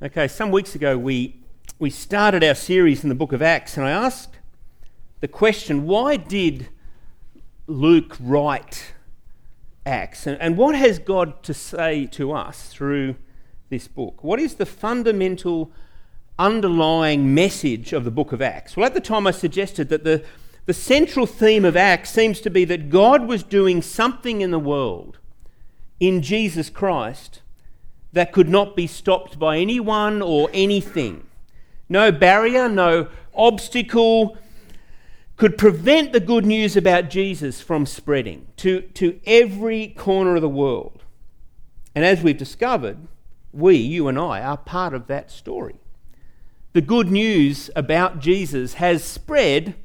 Okay, some weeks ago we, we started our series in the book of Acts, and I asked the question why did Luke write Acts? And, and what has God to say to us through this book? What is the fundamental underlying message of the book of Acts? Well, at the time I suggested that the, the central theme of Acts seems to be that God was doing something in the world in Jesus Christ that could not be stopped by anyone or anything. No barrier, no obstacle could prevent the good news about Jesus from spreading to, to every corner of the world. And as we've discovered, we, you and I, are part of that story. The good news about Jesus has spread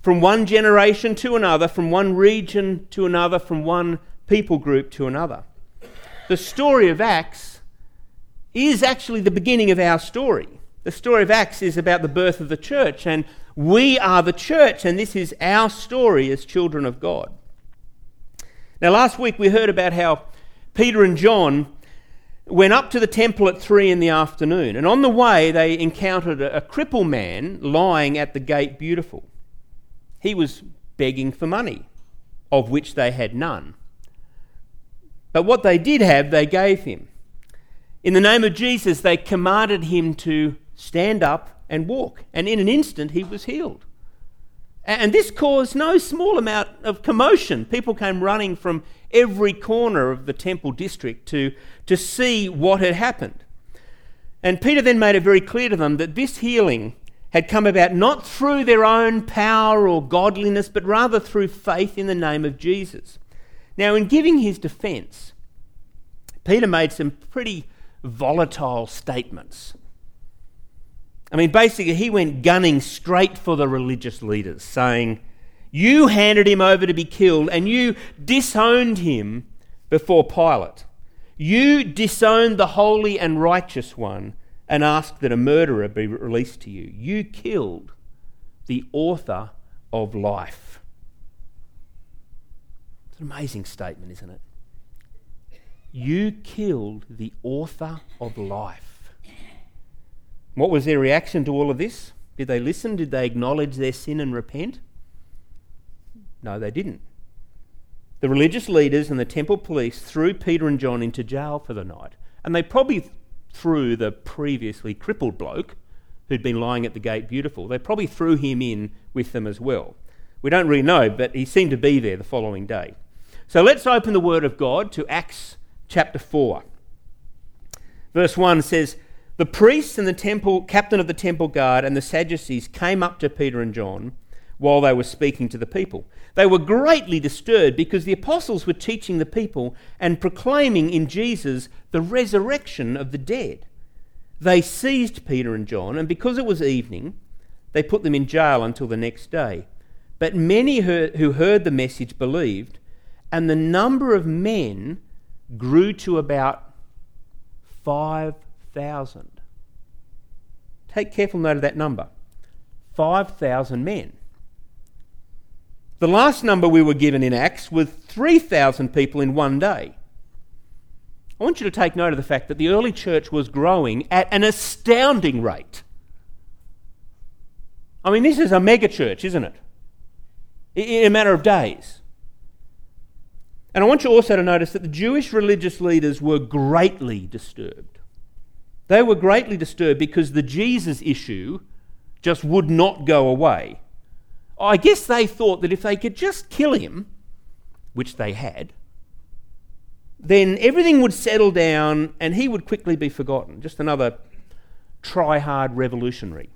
from one generation to another, from one region to another, from one people group to another. The story of Acts is actually the beginning of our story. The story of Acts is about the birth of the church, and we are the church, and this is our story as children of God. Now, last week we heard about how Peter and John went up to the temple at three in the afternoon, and on the way they encountered a, cripple man lying at the gate beautiful. He was begging for money, of which they had none. But what they did have, they gave him. In the name of Jesus, they commanded him to stand up and walk, and in an instant he was healed. And this caused no small amount of commotion. People came running from every corner of the temple district to, to see what had happened. And Peter then made it very clear to them that this healing had come about not through their own power or godliness, but rather through faith in the name of Jesus. Now, in giving his defense, Peter made some pretty volatile statements. I mean, basically, he went gunning straight for the religious leaders, saying, You handed him over to be killed, and you disowned him before Pilate. You disowned the holy and righteous one and asked that a murderer be released to you. You killed the author of life. It's an amazing statement, isn't it? You killed the author of life. What was their reaction to all of this? Did they listen? Did they acknowledge their sin and repent? No, they didn't. The religious leaders and the temple police threw Peter and John into jail for the night. And they probably threw the previously crippled bloke who'd been lying at the gate beautiful. They probably threw him in with them as well. We don't really know, but he seemed to be there the following day. So let's open the Word of God to Acts chapter 4. Verse 1 says, The priests and the temple captain of the temple guard and the Sadducees came up to Peter and John while they were speaking to the people. They were greatly disturbed because the apostles were teaching the people and proclaiming in Jesus the resurrection of the dead. They seized Peter and John, and because it was evening, they put them in jail until the next day. But many who heard the message believed, and the number of men grew to about 5,000. Take careful note of that number 5,000 men. The last number we were given in Acts was 3,000 people in one day. I want you to take note of the fact that the early church was growing at an astounding rate. I mean, this is a mega church, isn't it? In a matter of days. And I want you also to notice that the Jewish religious leaders were greatly disturbed. They were greatly disturbed because the Jesus issue just would not go away. I guess they thought that if they could just kill him, which they had, then everything would settle down and he would quickly be forgotten. Just another try hard revolutionary.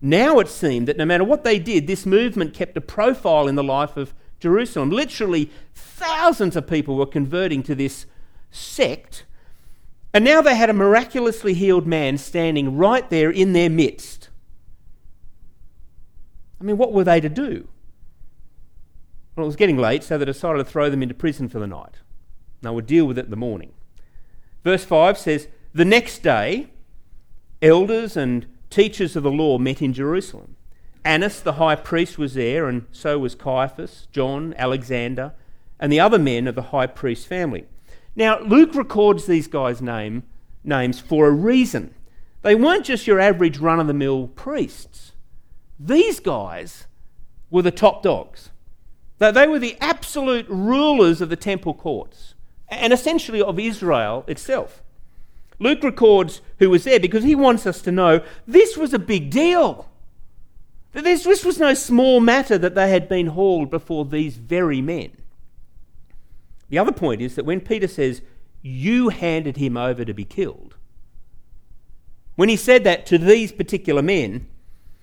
Now it seemed that no matter what they did, this movement kept a profile in the life of Jerusalem. Literally, thousands of people were converting to this sect. And now they had a miraculously healed man standing right there in their midst. I mean, what were they to do? Well, it was getting late, so they decided to throw them into prison for the night. They would deal with it in the morning. Verse 5 says, The next day, elders and teachers of the law met in Jerusalem. Annas the high priest was there, and so was Caiaphas, John, Alexander, and the other men of the high priest's family. Now, Luke records these guys' name, names for a reason. They weren't just your average run of the mill priests. These guys were the top dogs. They were the absolute rulers of the temple courts and essentially of Israel itself. Luke records who was there because he wants us to know this was a big deal. This, this was no small matter that they had been hauled before these very men. The other point is that when Peter says, You handed him over to be killed, when he said that to these particular men,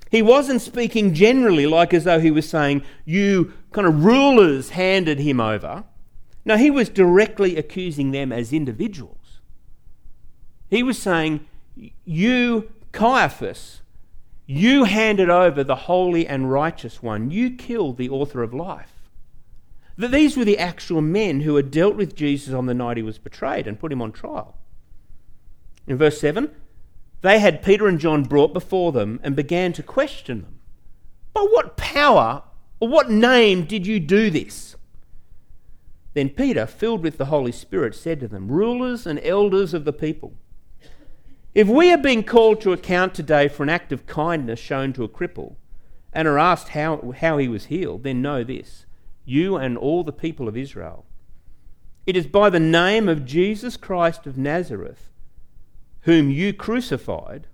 he wasn't speaking generally like as though he was saying, You kind of rulers handed him over. No, he was directly accusing them as individuals. He was saying, You, Caiaphas, you handed over the holy and righteous one. You killed the author of life. That these were the actual men who had dealt with Jesus on the night he was betrayed and put him on trial. In verse 7, they had Peter and John brought before them and began to question them. By what power or what name did you do this? Then Peter, filled with the Holy Spirit, said to them, Rulers and elders of the people, if we are being called to account today for an act of kindness shown to a cripple and are asked how, how he was healed, then know this you and all the people of Israel. It is by the name of Jesus Christ of Nazareth, whom you crucified,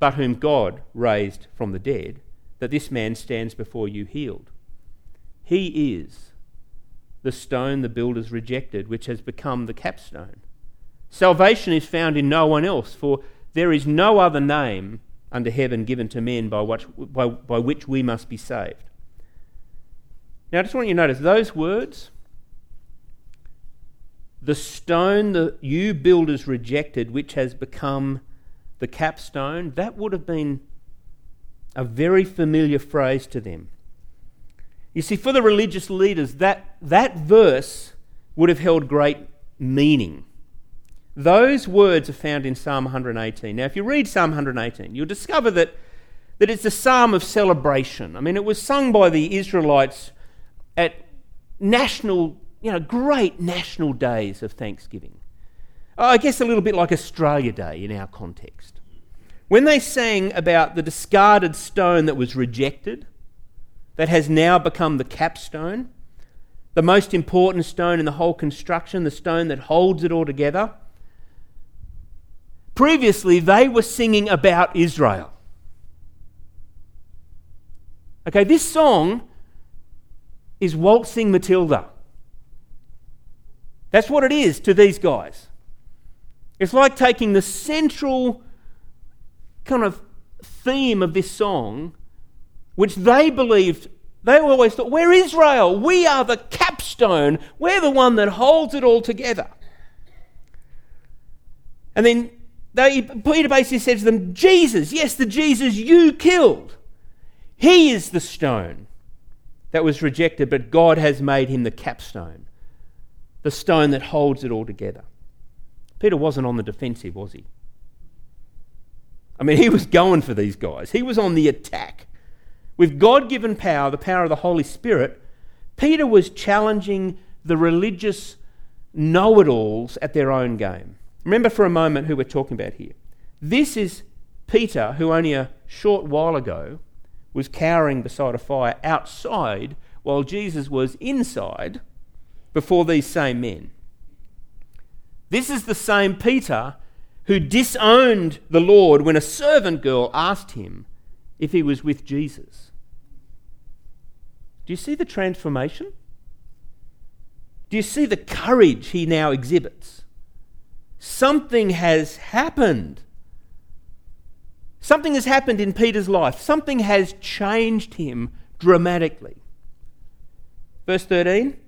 but whom God raised from the dead, that this man stands before you healed. He is the stone the builders rejected, which has become the capstone. Salvation is found in no one else, for there is no other name under heaven given to men by, what, by, by which we must be saved. Now, I just want you to notice those words the stone that you builders rejected, which has become the capstone, that would have been a very familiar phrase to them. You see, for the religious leaders, that, that verse would have held great meaning. Those words are found in Psalm 118. Now, if you read Psalm 118, you'll discover that, that it's a psalm of celebration. I mean, it was sung by the Israelites at national, you know, great national days of Thanksgiving. Uh, I guess a little bit like Australia Day in our context. When they sang about the discarded stone that was rejected, that has now become the capstone, the most important stone in the whole construction, the stone that holds it all together. Previously, they were singing about Israel. Okay, this song is waltzing Matilda. That's what it is to these guys. It's like taking the central kind of theme of this song, which they believed, they always thought, we're Israel. We are the capstone. We're the one that holds it all together. And then they, Peter basically says to them, Jesus, yes, the Jesus you killed. He is the stone that was rejected, but God has made him the capstone, the stone that holds it all together. Peter wasn't on the defensive, was he? I mean, he was going for these guys, he was on the attack. With God given power, the power of the Holy Spirit, Peter was challenging the religious know it alls at their own game. Remember for a moment who we're talking about here. This is Peter, who only a short while ago was cowering beside a fire outside while Jesus was inside before these same men. This is the same Peter who disowned the Lord when a servant girl asked him if he was with Jesus. Do you see the transformation? Do you see the courage he now exhibits? Something has happened. Something has happened in Peter's life. Something has changed him dramatically. Verse 13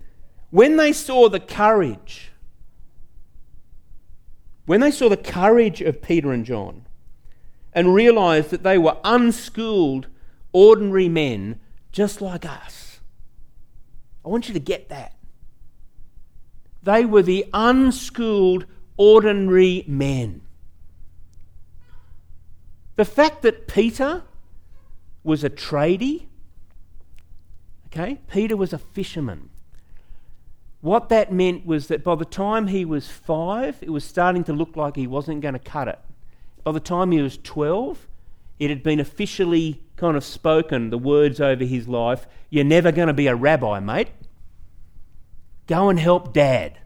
When they saw the courage, when they saw the courage of Peter and John and realized that they were unschooled, ordinary men just like us, I want you to get that. They were the unschooled, ordinary men. The fact that Peter was a tradie, okay, Peter was a fisherman. What that meant was that by the time he was five, it was starting to look like he wasn't going to cut it. by the time he was 12, it had been officially kind of spoken, the words over his life You're never going to be a rabbi, mate. Go and help dad.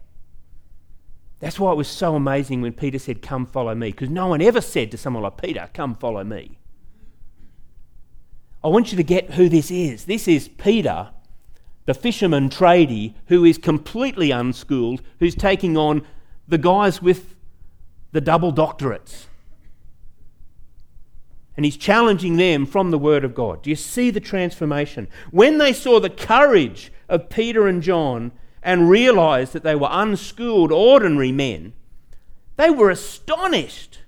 That's why it was so amazing when Peter said, Come follow me, because no one ever said to someone like Peter, Come follow me. I want you to get who this is. This is Peter, the fisherman tradie, who is completely unschooled, who's taking on the guys with the double doctorates. And he's challenging them from the Word of God. Do you see the transformation? When they saw the courage of Peter and John and realized that they were unschooled, ordinary men, they were astonished.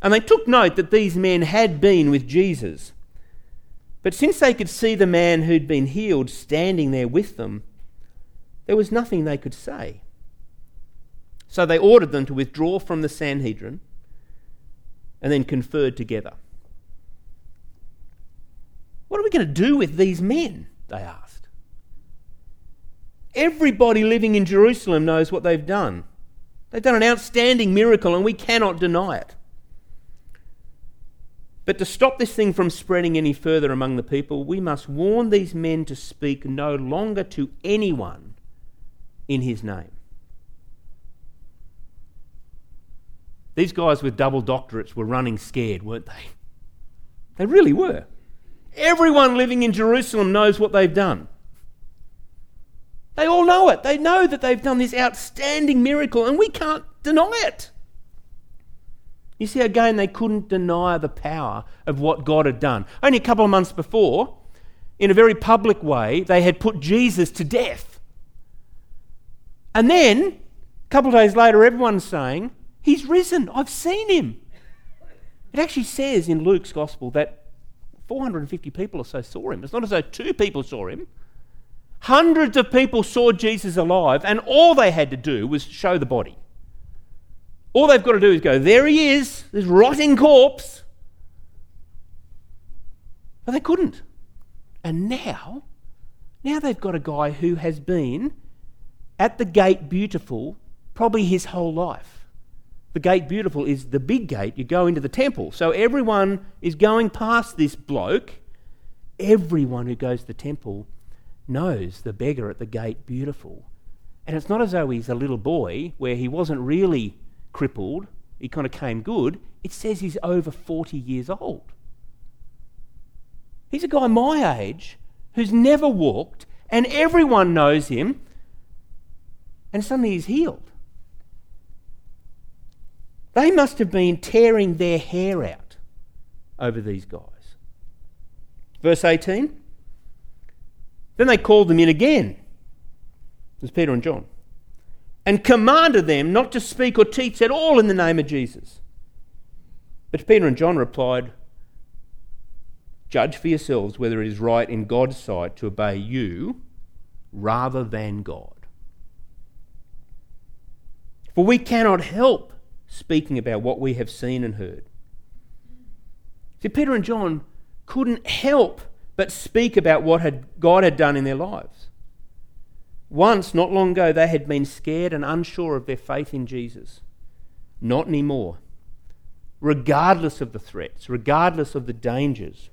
And they took note that these men had been with Jesus. But since they could see the man who'd been healed standing there with them, there was nothing they could say. So they ordered them to withdraw from the Sanhedrin and then conferred together. What are we going to do with these men? They asked. Everybody living in Jerusalem knows what they've done. They've done an outstanding miracle, and we cannot deny it. But to stop this thing from spreading any further among the people, we must warn these men to speak no longer to anyone in his name. These guys with double doctorates were running scared, weren't they? They really were. Everyone living in Jerusalem knows what they've done. They all know it. They know that they've done this outstanding miracle, and we can't deny it. You see, again, they couldn't deny the power of what God had done. Only a couple of months before, in a very public way, they had put Jesus to death. And then, a couple of days later, everyone's saying, He's risen. I've seen him. It actually says in Luke's gospel that 450 people or so saw him. It's not as though two people saw him. Hundreds of people saw Jesus alive, and all they had to do was show the body. All they've got to do is go, there he is, this rotting corpse. But they couldn't. And now, now they've got a guy who has been at the gate beautiful probably his whole life. The gate beautiful is the big gate. You go into the temple. So everyone is going past this bloke. Everyone who goes to the temple knows the beggar at the gate beautiful. And it's not as though he's a little boy where he wasn't really crippled, he kind of came good. It says he's over 40 years old. He's a guy my age who's never walked, and everyone knows him, and suddenly he's healed. They must have been tearing their hair out over these guys. Verse 18 Then they called them in again. There's Peter and John. And commanded them not to speak or teach at all in the name of Jesus. But Peter and John replied, Judge for yourselves whether it is right in God's sight to obey you rather than God. For we cannot help speaking about what we have seen and heard. See, Peter and John couldn't help but speak about what had, God had done in their lives. Once, not long ago, they had been scared and unsure of their faith in Jesus. Not anymore. Regardless of the threats, regardless of the dangers,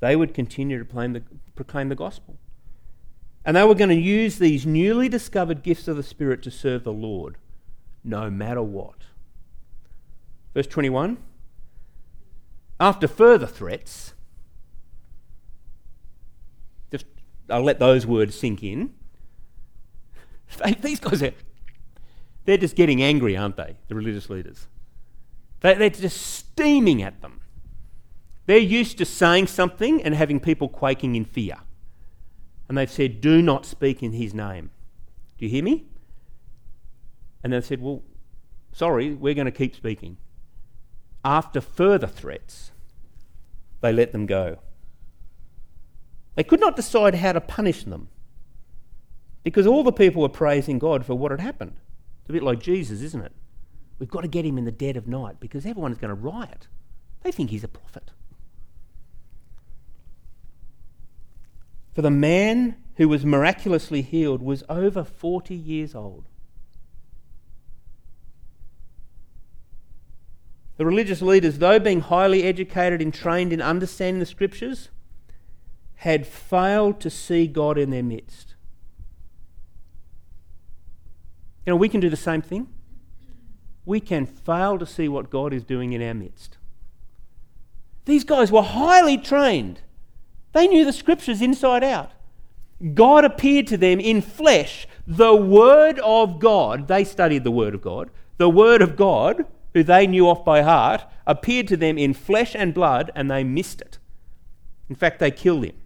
they would continue to proclaim the, proclaim the gospel. And they were going to use these newly discovered gifts of the Spirit to serve the Lord no matter what. Verse 21 After further threats, just I'll let those words sink in. These guys are, they're just getting angry, aren't they? The religious leaders. They, they're just steaming at them. They're used to saying something and having people quaking in fear. And they've said, Do not speak in his name. Do you hear me? And they said, Well, sorry, we're going to keep speaking. After further threats, they let them go. They could not decide how to punish them because all the people were praising God for what had happened. It's a bit like Jesus, isn't it? We've got to get him in the dead of night because everyone's going to riot. They think he's a prophet. For the man who was miraculously healed was over 40 years old. The religious leaders, though being highly educated and trained in understanding the scriptures, had failed to see God in their midst. You know, we can do the same thing. We can fail to see what God is doing in our midst. These guys were highly trained, they knew the scriptures inside out. God appeared to them in flesh, the Word of God. They studied the Word of God. The Word of God, who they knew off by heart, appeared to them in flesh and blood, and they missed it. In fact, they killed him.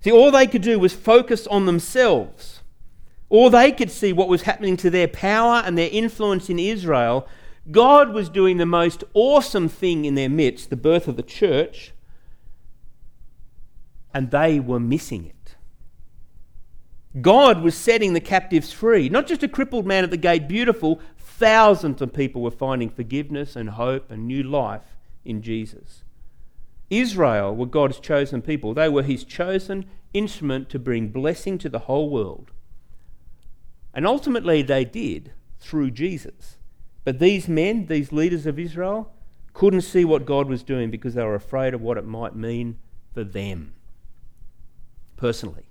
See, all they could do was focus on themselves. All they could see what was happening to their power and their influence in Israel. God was doing the most awesome thing in their midst, the birth of the church, and they were missing it. God was setting the captives free. Not just a crippled man at the gate, beautiful. Thousands of people were finding forgiveness and hope and new life in Jesus. Israel were God's chosen people. They were his chosen instrument to bring blessing to the whole world. And ultimately, they did through Jesus. But these men, these leaders of Israel, couldn't see what God was doing because they were afraid of what it might mean for them personally.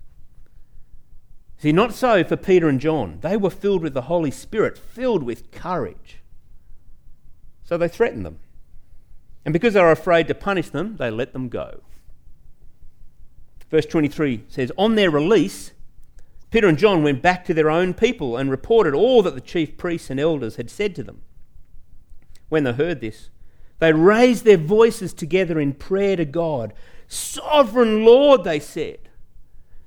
See, not so for Peter and John. They were filled with the Holy Spirit, filled with courage. So they threatened them. And because they were afraid to punish them, they let them go. Verse 23 says, On their release, Peter and John went back to their own people and reported all that the chief priests and elders had said to them. When they heard this, they raised their voices together in prayer to God. Sovereign Lord, they said,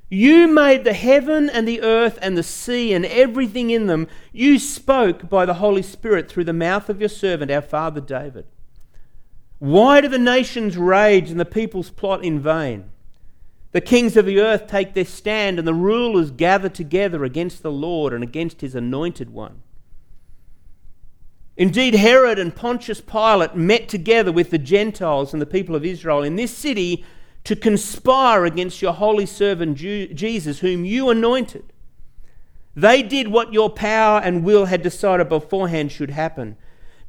you made the heaven and the earth and the sea and everything in them. You spoke by the Holy Spirit through the mouth of your servant, our father David. Why do the nations rage and the peoples plot in vain? The kings of the earth take their stand, and the rulers gather together against the Lord and against his anointed one. Indeed, Herod and Pontius Pilate met together with the Gentiles and the people of Israel in this city to conspire against your holy servant Jesus, whom you anointed. They did what your power and will had decided beforehand should happen.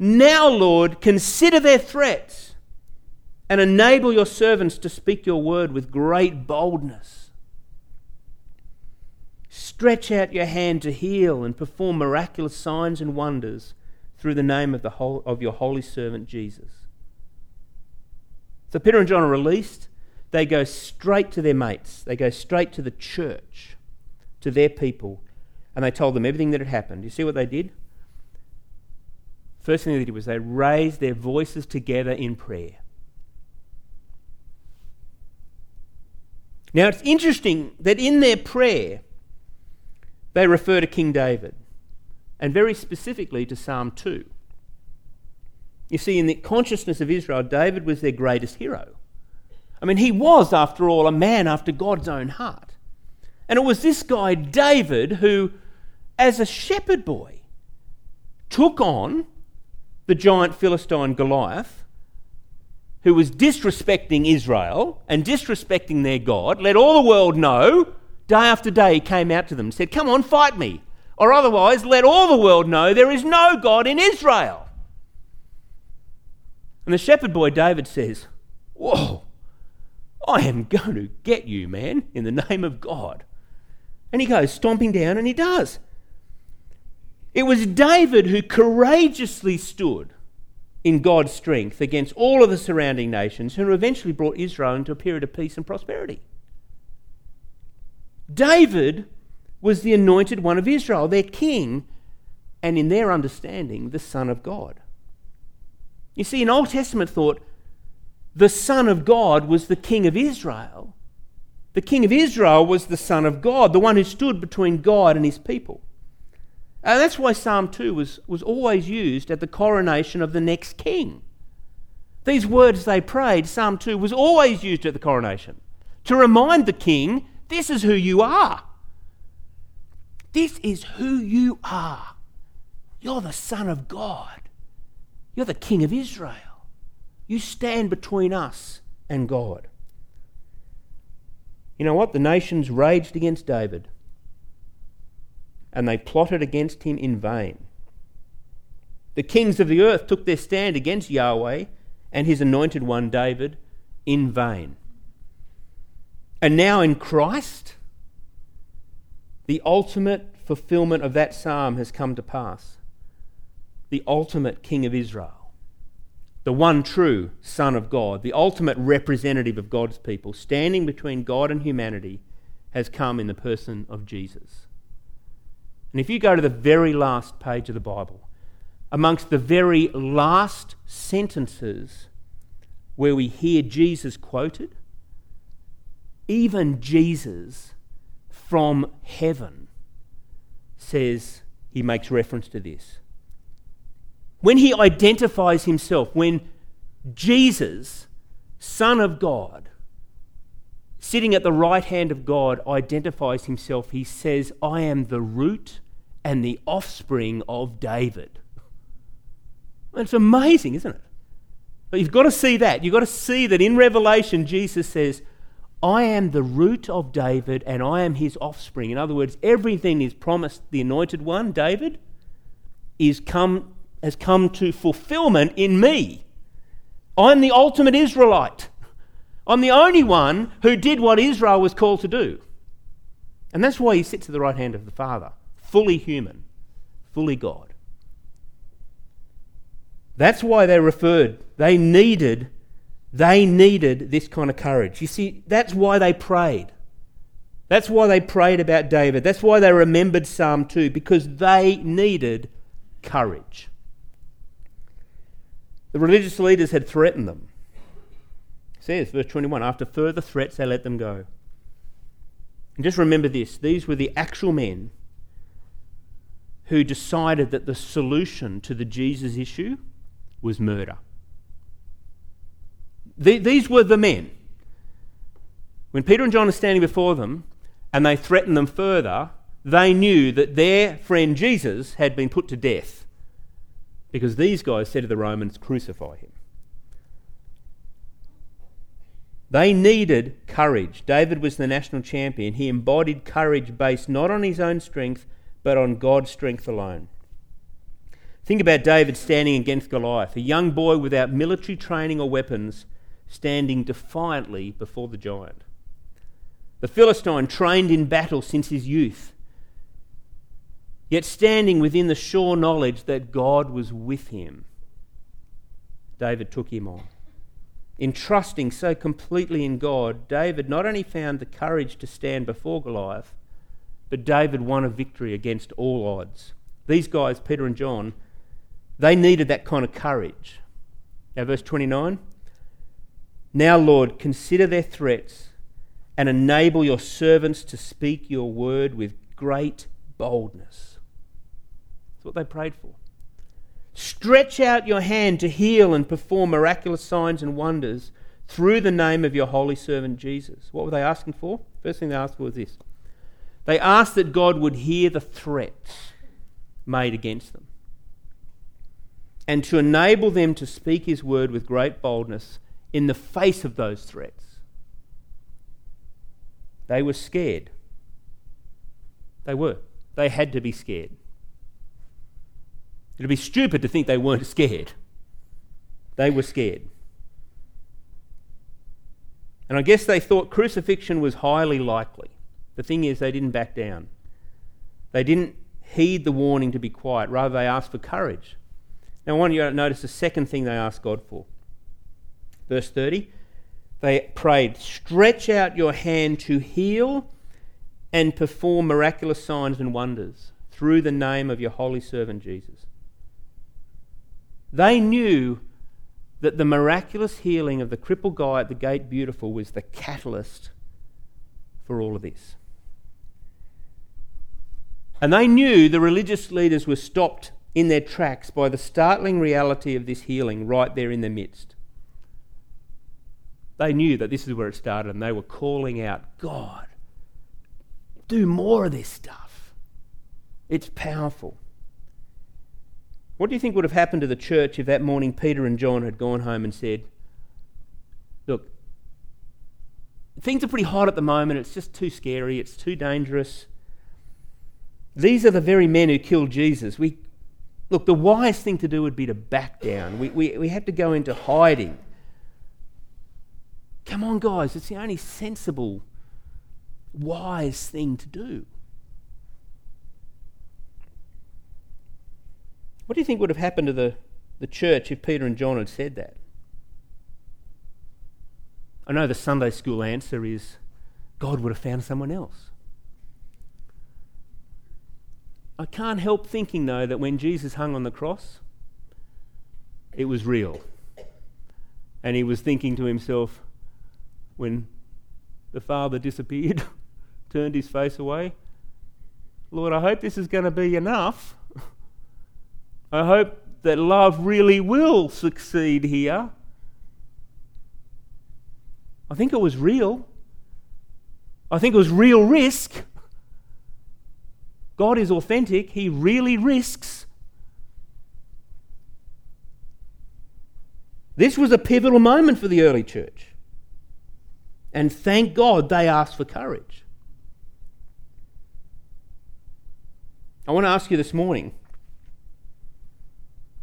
Now, Lord, consider their threats and enable your servants to speak your word with great boldness. Stretch out your hand to heal and perform miraculous signs and wonders through the name of, the whole, of your holy servant Jesus. So Peter and John are released they go straight to their mates, they go straight to the church, to their people, and they told them everything that had happened. You see what they did? First thing they did was they raised their voices together in prayer. Now it's interesting that in their prayer, they refer to King David, and very specifically to Psalm 2. You see, in the consciousness of Israel, David was their greatest hero. I mean, he was, after all, a man after God's own heart. And it was this guy, David, who, as a shepherd boy, took on the giant Philistine Goliath, who was disrespecting Israel and disrespecting their God, let all the world know, day after day, he came out to them and said, Come on, fight me. Or otherwise, let all the world know there is no God in Israel. And the shepherd boy David says, Whoa, I am going to get you, man, in the name of God. And he goes stomping down, and he does. It was David who courageously stood in God's strength against all of the surrounding nations, who eventually brought Israel into a period of peace and prosperity. David was the anointed one of Israel, their king, and in their understanding, the Son of God. You see, in Old Testament thought, the Son of God was the King of Israel. The King of Israel was the Son of God, the one who stood between God and his people. And that's why Psalm 2 was, was always used at the coronation of the next king. These words they prayed, Psalm 2 was always used at the coronation to remind the king, this is who you are. This is who you are. You're the Son of God. You're the King of Israel. You stand between us and God. You know what? The nations raged against David and they plotted against him in vain. The kings of the earth took their stand against Yahweh and his anointed one, David, in vain. And now in Christ, the ultimate fulfillment of that psalm has come to pass. The ultimate King of Israel, the one true Son of God, the ultimate representative of God's people, standing between God and humanity, has come in the person of Jesus. And if you go to the very last page of the Bible, amongst the very last sentences where we hear Jesus quoted, even Jesus from heaven says, he makes reference to this. When he identifies himself, when Jesus, Son of God, sitting at the right hand of God, identifies himself, he says, I am the root and the offspring of David. It's amazing, isn't it? But you've got to see that. You've got to see that in Revelation, Jesus says, I am the root of David and I am his offspring. In other words, everything is promised the anointed one, David, is come, has come to fulfillment in me. I'm the ultimate Israelite. I'm the only one who did what Israel was called to do. And that's why he sits at the right hand of the Father, fully human, fully God. That's why they referred, they needed, they needed this kind of courage. You see, that's why they prayed. That's why they prayed about David. That's why they remembered Psalm 2, because they needed courage. The religious leaders had threatened them. Says, verse 21, after further threats, they let them go. And just remember this these were the actual men who decided that the solution to the Jesus issue was murder. The, these were the men. When Peter and John are standing before them and they threaten them further, they knew that their friend Jesus had been put to death because these guys said to the Romans, Crucify him. They needed courage. David was the national champion. He embodied courage based not on his own strength, but on God's strength alone. Think about David standing against Goliath, a young boy without military training or weapons, standing defiantly before the giant. The Philistine, trained in battle since his youth, yet standing within the sure knowledge that God was with him. David took him on. In trusting so completely in God, David not only found the courage to stand before Goliath, but David won a victory against all odds. These guys, Peter and John, they needed that kind of courage. Now, verse 29 Now, Lord, consider their threats and enable your servants to speak your word with great boldness. That's what they prayed for. Stretch out your hand to heal and perform miraculous signs and wonders through the name of your holy servant Jesus. What were they asking for? First thing they asked for was this they asked that God would hear the threats made against them and to enable them to speak his word with great boldness in the face of those threats. They were scared. They were. They had to be scared. It'd be stupid to think they weren't scared. They were scared. And I guess they thought crucifixion was highly likely. The thing is, they didn't back down. They didn't heed the warning to be quiet. Rather, they asked for courage. Now, I want you to notice the second thing they asked God for. Verse 30 they prayed, Stretch out your hand to heal and perform miraculous signs and wonders through the name of your holy servant Jesus. They knew that the miraculous healing of the crippled guy at the gate beautiful was the catalyst for all of this. And they knew the religious leaders were stopped in their tracks by the startling reality of this healing right there in their midst. They knew that this is where it started and they were calling out, God, do more of this stuff. It's powerful. What do you think would have happened to the church if that morning Peter and John had gone home and said, Look, things are pretty hot at the moment, it's just too scary, it's too dangerous. These are the very men who killed Jesus. We, Look, the wise thing to do would be to back down. We, we, we have to go into hiding. Come on, guys, it's the only sensible, wise thing to do. What do you think would have happened to the, the church if Peter and John had said that? I know the Sunday school answer is God would have found someone else. I can't help thinking, though, that when Jesus hung on the cross, it was real. And he was thinking to himself, when the Father disappeared, turned his face away, Lord, I hope this is going to be enough. I hope that love really will succeed here. I think it was real. I think it was real risk. God is authentic, He really risks. This was a pivotal moment for the early church. And thank God they asked for courage. I want to ask you this morning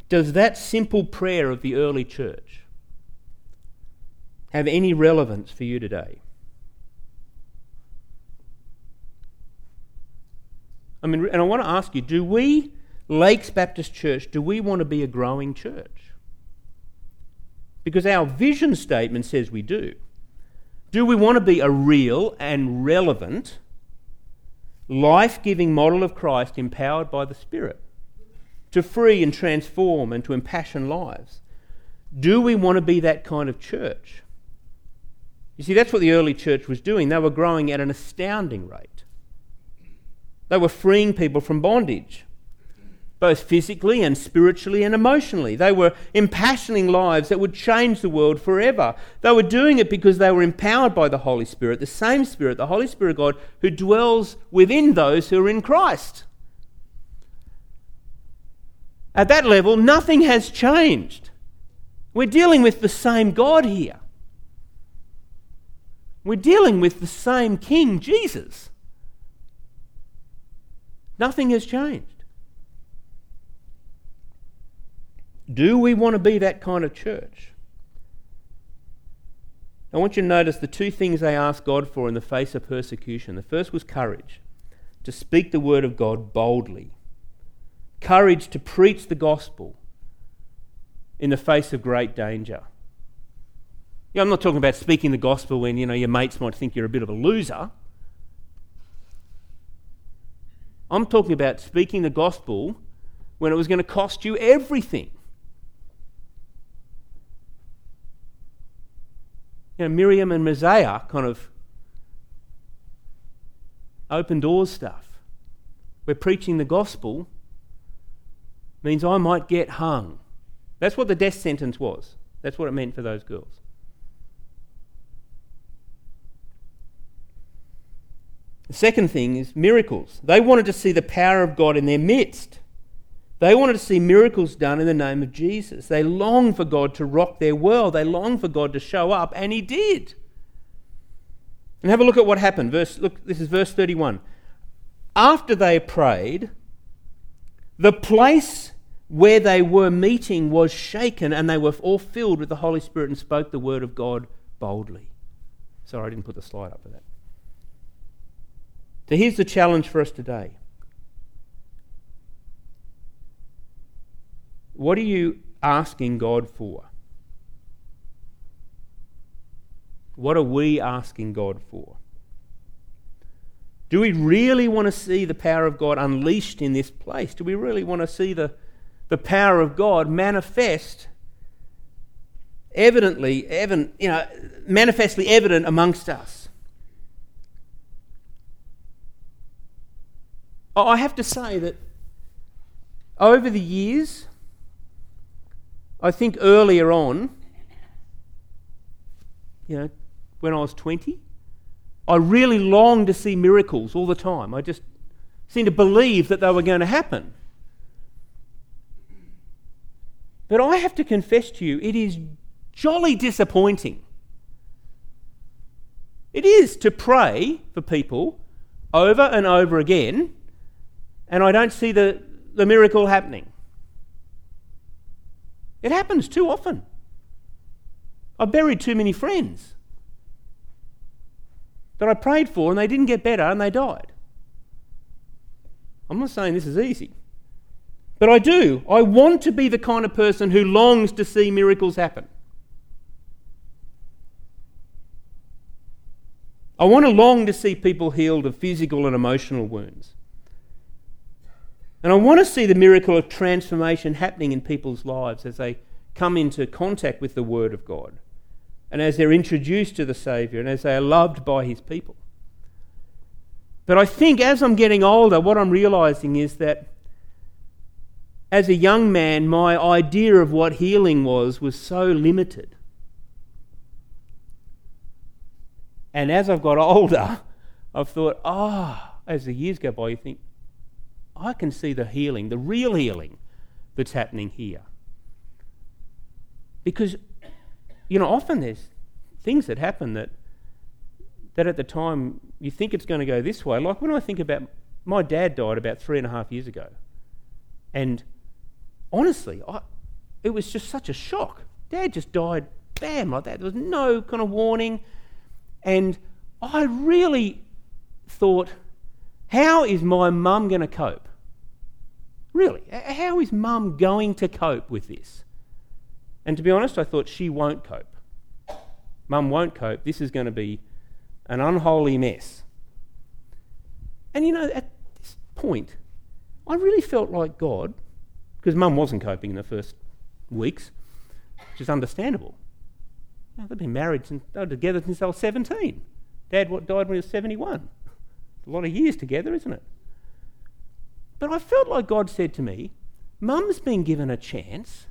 does that simple prayer of the early church have any relevance for you today? I mean, and I want to ask you do we, Lakes Baptist Church, do we want to be a growing church? Because our vision statement says we do. Do we want to be a real and relevant, life giving model of Christ empowered by the Spirit to free and transform and to impassion lives? Do we want to be that kind of church? You see, that's what the early church was doing. They were growing at an astounding rate. They were freeing people from bondage, both physically and spiritually and emotionally. They were impassioning lives that would change the world forever. They were doing it because they were empowered by the Holy Spirit, the same Spirit, the Holy Spirit of God, who dwells within those who are in Christ. At that level, nothing has changed. We're dealing with the same God here. We're dealing with the same King, Jesus. Nothing has changed. Do we want to be that kind of church? I want you to notice the two things they asked God for in the face of persecution. The first was courage, to speak the word of God boldly, courage to preach the gospel in the face of great danger. Yeah, I'm not talking about speaking the gospel when you know your mates might think you're a bit of a loser. I'm talking about speaking the gospel when it was going to cost you everything. You know, Maryam and Marzieh kind of open doors stuff. We're preaching the gospel means I might get hung. That's what the death sentence was. That's what it meant for those girls. The second thing is miracles. They wanted to see the power of God in their midst. They wanted to see miracles done in the name of Jesus. They longed for God to rock their world. They longed for God to show up, and He did. And have a look at what happened. Verse, look, this is verse 31. After they prayed, the place where they were meeting was shaken, and they were all filled with the Holy Spirit and spoke the word of God boldly. Sorry, I didn't put the slide up for that. So here's the challenge for us today. What are you asking God for? What are we asking God for? Do we really want to see the power of God unleashed in this place? Do we really want to see the, the power of God manifest evidently, evident, you know, manifestly evident amongst us? Oh, I have to say that over the years, I think earlier on, you know, when I was 20, I really longed to see miracles all the time. I just seemed to believe that they were going to happen. But I have to confess to you, it is jolly disappointing. It is to pray for people over and over again and I don't see the, the miracle happening. It happens too often. I've buried too many friends that I prayed for and they didn't get better and they died. I'm not saying this is easy. But I do. I want to be the kind of person who longs to see miracles happen. I want to long to see people healed of physical and emotional wounds. And I want to see the miracle of transformation happening in people's lives as they come into contact with the Word of God and as they're introduced to the Saviour and as they are loved by His people. But I think as I'm getting older, what I'm realizing is that as a young man, my idea of what healing was was so limited. And as I've got older, I've thought, ah, oh, as the years go by, you think, I can see the healing, the real healing that's happening here. Because, you know, often there's things that happen that, that at the time you think it's going to go this way. Like when I think about my dad died about three and a half years ago. And honestly, I, it was just such a shock. Dad just died, bam, like that. There was no kind of warning. And I really thought, how is my mum going to cope? Really, how is mum going to cope with this? And to be honest, I thought she won't cope. Mum won't cope. This is going to be an unholy mess. And you know, at this point, I really felt like God, because mum wasn't coping in the first weeks, which is understandable. They've been married since they were together since they were 17. Dad what, died when he was 71. a lot of years together, isn't it? But I felt like God said to me, Mum's been given a chance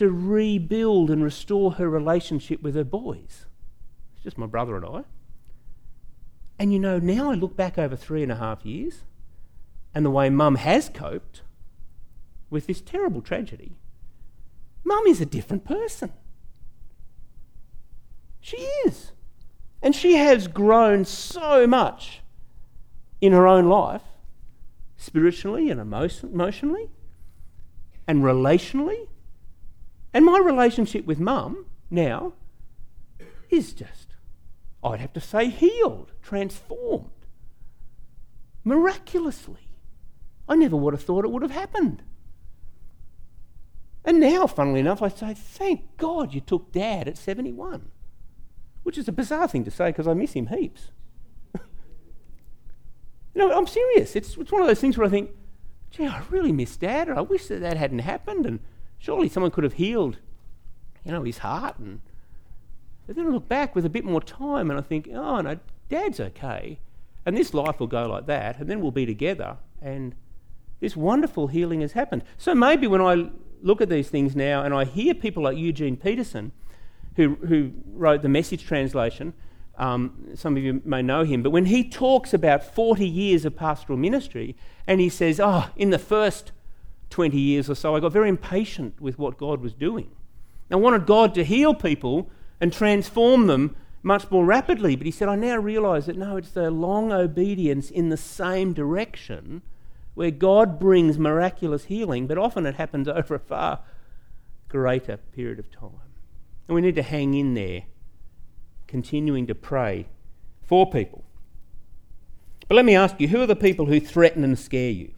to rebuild and restore her relationship with her boys. It's just my brother and I. And you know, now I look back over three and a half years and the way Mum has coped with this terrible tragedy. Mum is a different person. She is. And she has grown so much in her own life, spiritually and emotionally, and relationally. And my relationship with mum now is just, I'd have to say, healed, transformed, miraculously. I never would have thought it would have happened. And now, funnily enough, I say, thank God you took dad at 71 which is a bizarre thing to say because I miss him heaps. you know, I'm serious. It's, it's one of those things where I think, gee, I really miss Dad, and I wish that that hadn't happened, and surely someone could have healed, you know, his heart. And, and then I look back with a bit more time, and I think, oh no, Dad's okay, and this life will go like that, and then we'll be together, and this wonderful healing has happened. So maybe when I look at these things now, and I hear people like Eugene Peterson who, who wrote the message translation. Um, some of you may know him, but when he talks about 40 years of pastoral ministry, and he says, Oh, in the first 20 years or so, I got very impatient with what God was doing. I wanted God to heal people and transform them much more rapidly, but he said, I now realise that no, it's the long obedience in the same direction where God brings miraculous healing, but often it happens over a far greater period of time. And we need to hang in there, continuing to pray for people. But let me ask you who are the people who threaten and scare you?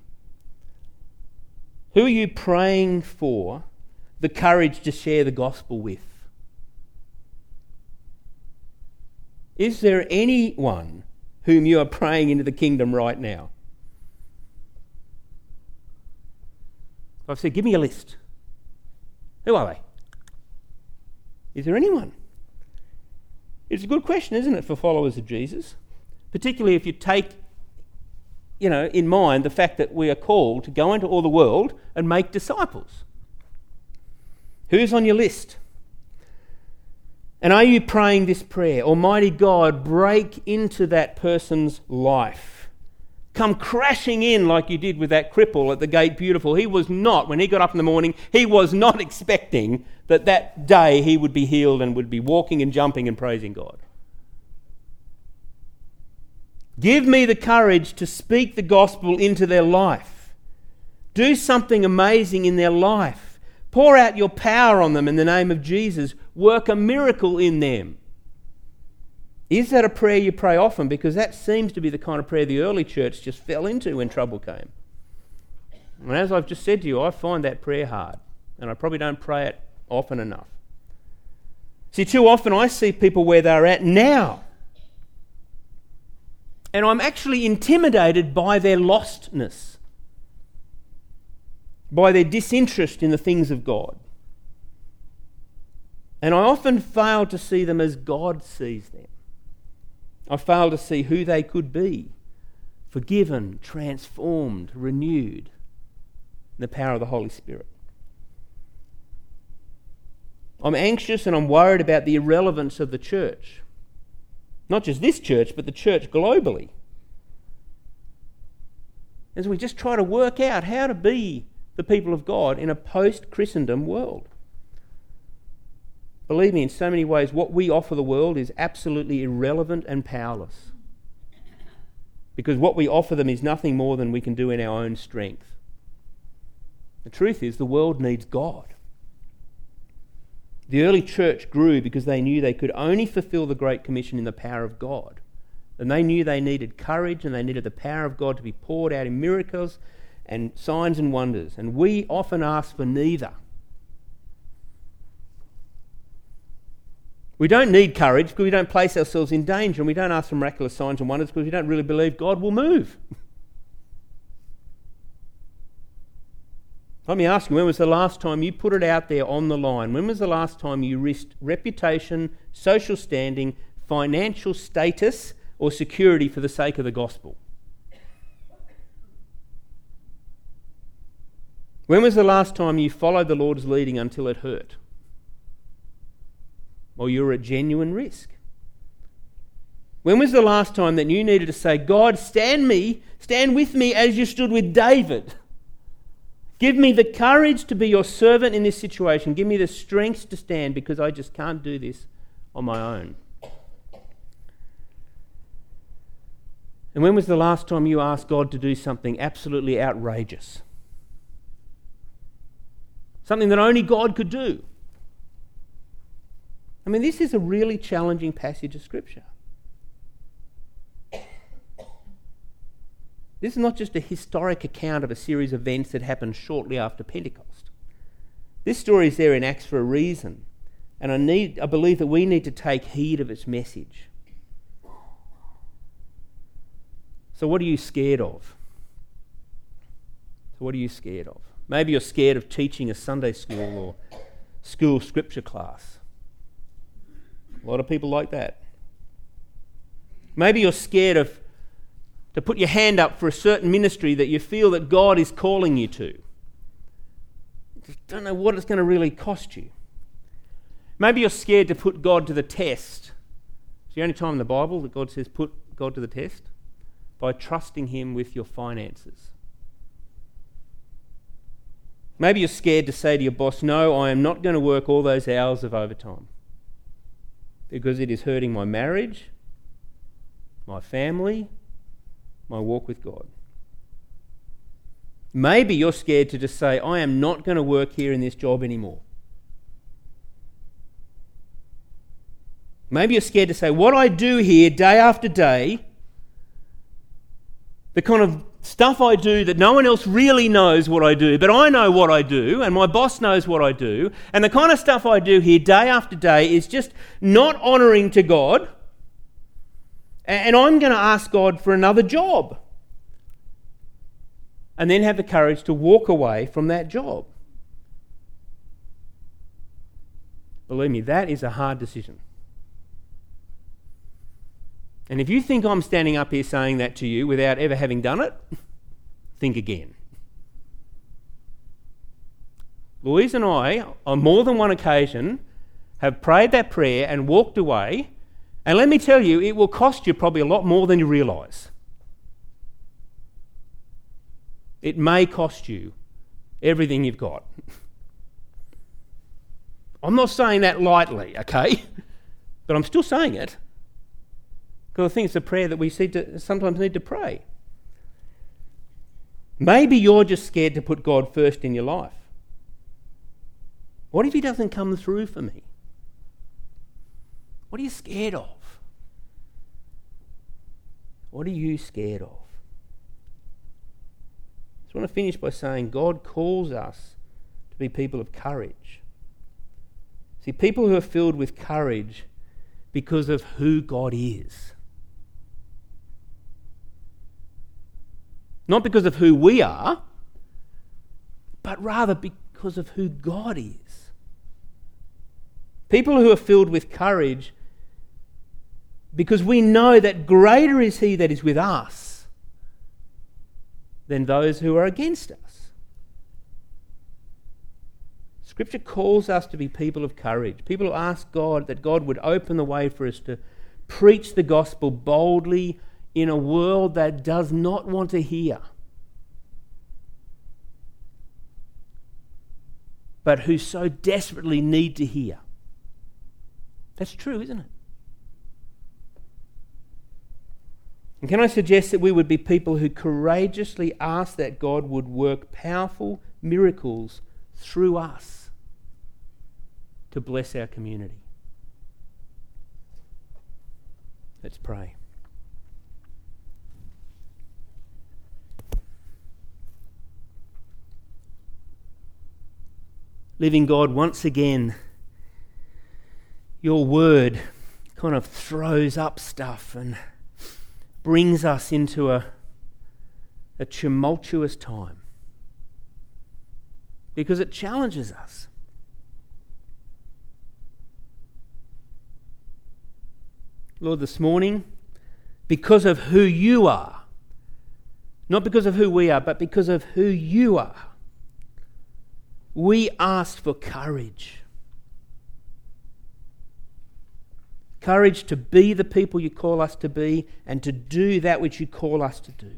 Who are you praying for the courage to share the gospel with? Is there anyone whom you are praying into the kingdom right now? I've said, give me a list. Who are they? Is there anyone? It's a good question, isn't it, for followers of Jesus? Particularly if you take, you know, in mind the fact that we are called to go into all the world and make disciples. Who's on your list? And are you praying this prayer? Almighty God, break into that person's life come crashing in like you did with that cripple at the gate beautiful. He was not, when he got up in the morning, he was not expecting that that day he would be healed and would be walking and jumping and praising God. Give me the courage to speak the gospel into their life. Do something amazing in their life. Pour out your power on them in the name of Jesus. Work a miracle in them. Is that a prayer you pray often? Because that seems to be the kind of prayer the early church just fell into when trouble came. And as I've just said to you, I find that prayer hard, and I probably don't pray it often enough. See, too often I see people where they're at now, and I'm actually intimidated by their lostness by their disinterest in the things of God. And I often fail to see them as God sees them. I fail to see who they could be forgiven, transformed, renewed in the power of the Holy Spirit. I'm anxious and I'm worried about the irrelevance of the church. Not just this church, but the church globally. As we just try to work out how to be the people of God in a post Christendom world. Believe me, in so many ways, what we offer the world is absolutely irrelevant and powerless. Because what we offer them is nothing more than we can do in our own strength. The truth is, the world needs God. The early church grew because they knew they could only fulfill the Great Commission in the power of God. And they knew they needed courage and they needed the power of God to be poured out in miracles and signs and wonders. And we often ask for neither. We don't need courage because we don't place ourselves in danger, and we don't ask for miraculous signs and wonders because we don't really believe God will move. Let me ask you, when was the last time you put it out there on the line? When was the last time you risked reputation, social standing, financial status, or security for the sake of the gospel? When was the last time you followed the Lord's leading until it hurt? Or you were at genuine risk? When was the last time that you needed to say, God, stand me, stand with me as you stood with David? Give me the courage to be your servant in this situation. Give me the strength to stand because I just can't do this on my own. And when was the last time you asked God to do something absolutely outrageous? something that only God could do. I mean, this is a really challenging passage of Scripture. This is not just a historic account of a series of events that happened shortly after Pentecost. This story is there in Acts for a reason, and I, need, I believe that we need to take heed of its message. So, what are you scared of? So, what are you scared of? Maybe you're scared of teaching a Sunday school or school scripture class. A lot of people like that. Maybe you're scared of to put your hand up for a certain ministry that you feel that God is calling you to. You don't know what it's going to really cost you. Maybe you're scared to put God to the test. It's the only time in the Bible that God says put God to the test by trusting Him with your finances. Maybe you're scared to say to your boss, No, I am not going to work all those hours of overtime because it is hurting my marriage, my family, my walk with God. Maybe you're scared to just say, I am not going to work here in this job anymore. Maybe you're scared to say, What I do here day after day, the kind of stuff I do that no one else really knows what I do, but I know what I do, and my boss knows what I do. And the kind of stuff I do here day after day is just not honouring to God. And I'm going to ask God for another job. And then have the courage to walk away from that job. Believe me, that is a hard decision. And if you think I'm standing up here saying that to you without ever having done it, think again. Louise and I, on more than one occasion, have prayed that prayer and walked away. And let me tell you, it will cost you probably a lot more than you realise. It may cost you everything you've got. I'm not saying that lightly, okay? But I'm still saying it. Because I think it's a prayer that we to, sometimes need to pray. Maybe you're just scared to put God first in your life. What if He doesn't come through for me? What are you scared of? What are you scared of? I just want to finish by saying God calls us to be people of courage. See, people who are filled with courage because of who God is. Not because of who we are, but rather because of who God is. People who are filled with courage because we know that greater is He that is with us than those who are against us. Scripture calls us to be people of courage, people who ask God that God would open the way for us to preach the gospel boldly in a world that does not want to hear. But who so desperately need to hear. That's true, isn't it? And can I suggest that we would be people who courageously ask that God would work powerful miracles through us to bless our community? Let's pray. Living God, once again, your word kind of throws up stuff and brings us into a, a tumultuous time because it challenges us. Lord, this morning, because of who you are, not because of who we are, but because of who you are, we ask for courage. Courage to be the people you call us to be and to do that which you call us to do.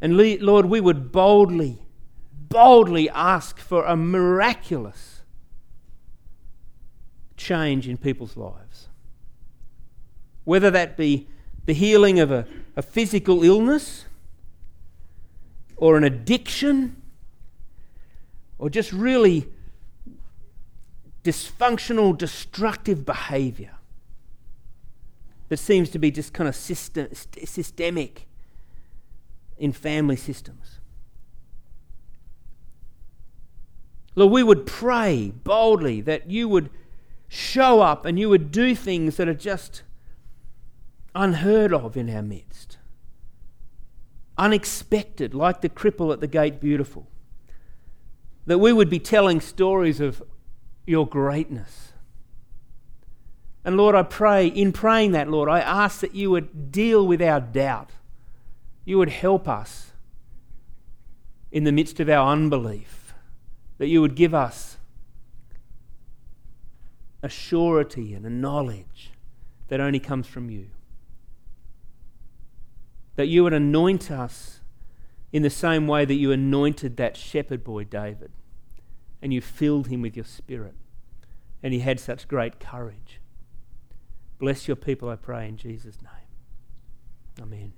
And Lord, we would boldly, boldly ask for a miraculous change in people's lives. Whether that be the healing of a, a physical illness or an addiction or just really dysfunctional, destructive behavior that seems to be just kind of system, systemic in family systems. Lord, we would pray boldly that you would show up and you would do things that are just unheard of in our midst. Unexpected, like the cripple at the gate beautiful. That we would be telling stories of your greatness. And Lord, I pray, in praying that, Lord, I ask that you would deal with our doubt. You would help us in the midst of our unbelief. That you would give us a surety and a knowledge that only comes from you. That you would anoint us in the same way that you anointed that shepherd boy David and you filled him with your spirit. And he had such great courage. Bless your people, I pray, in Jesus' name. Amen.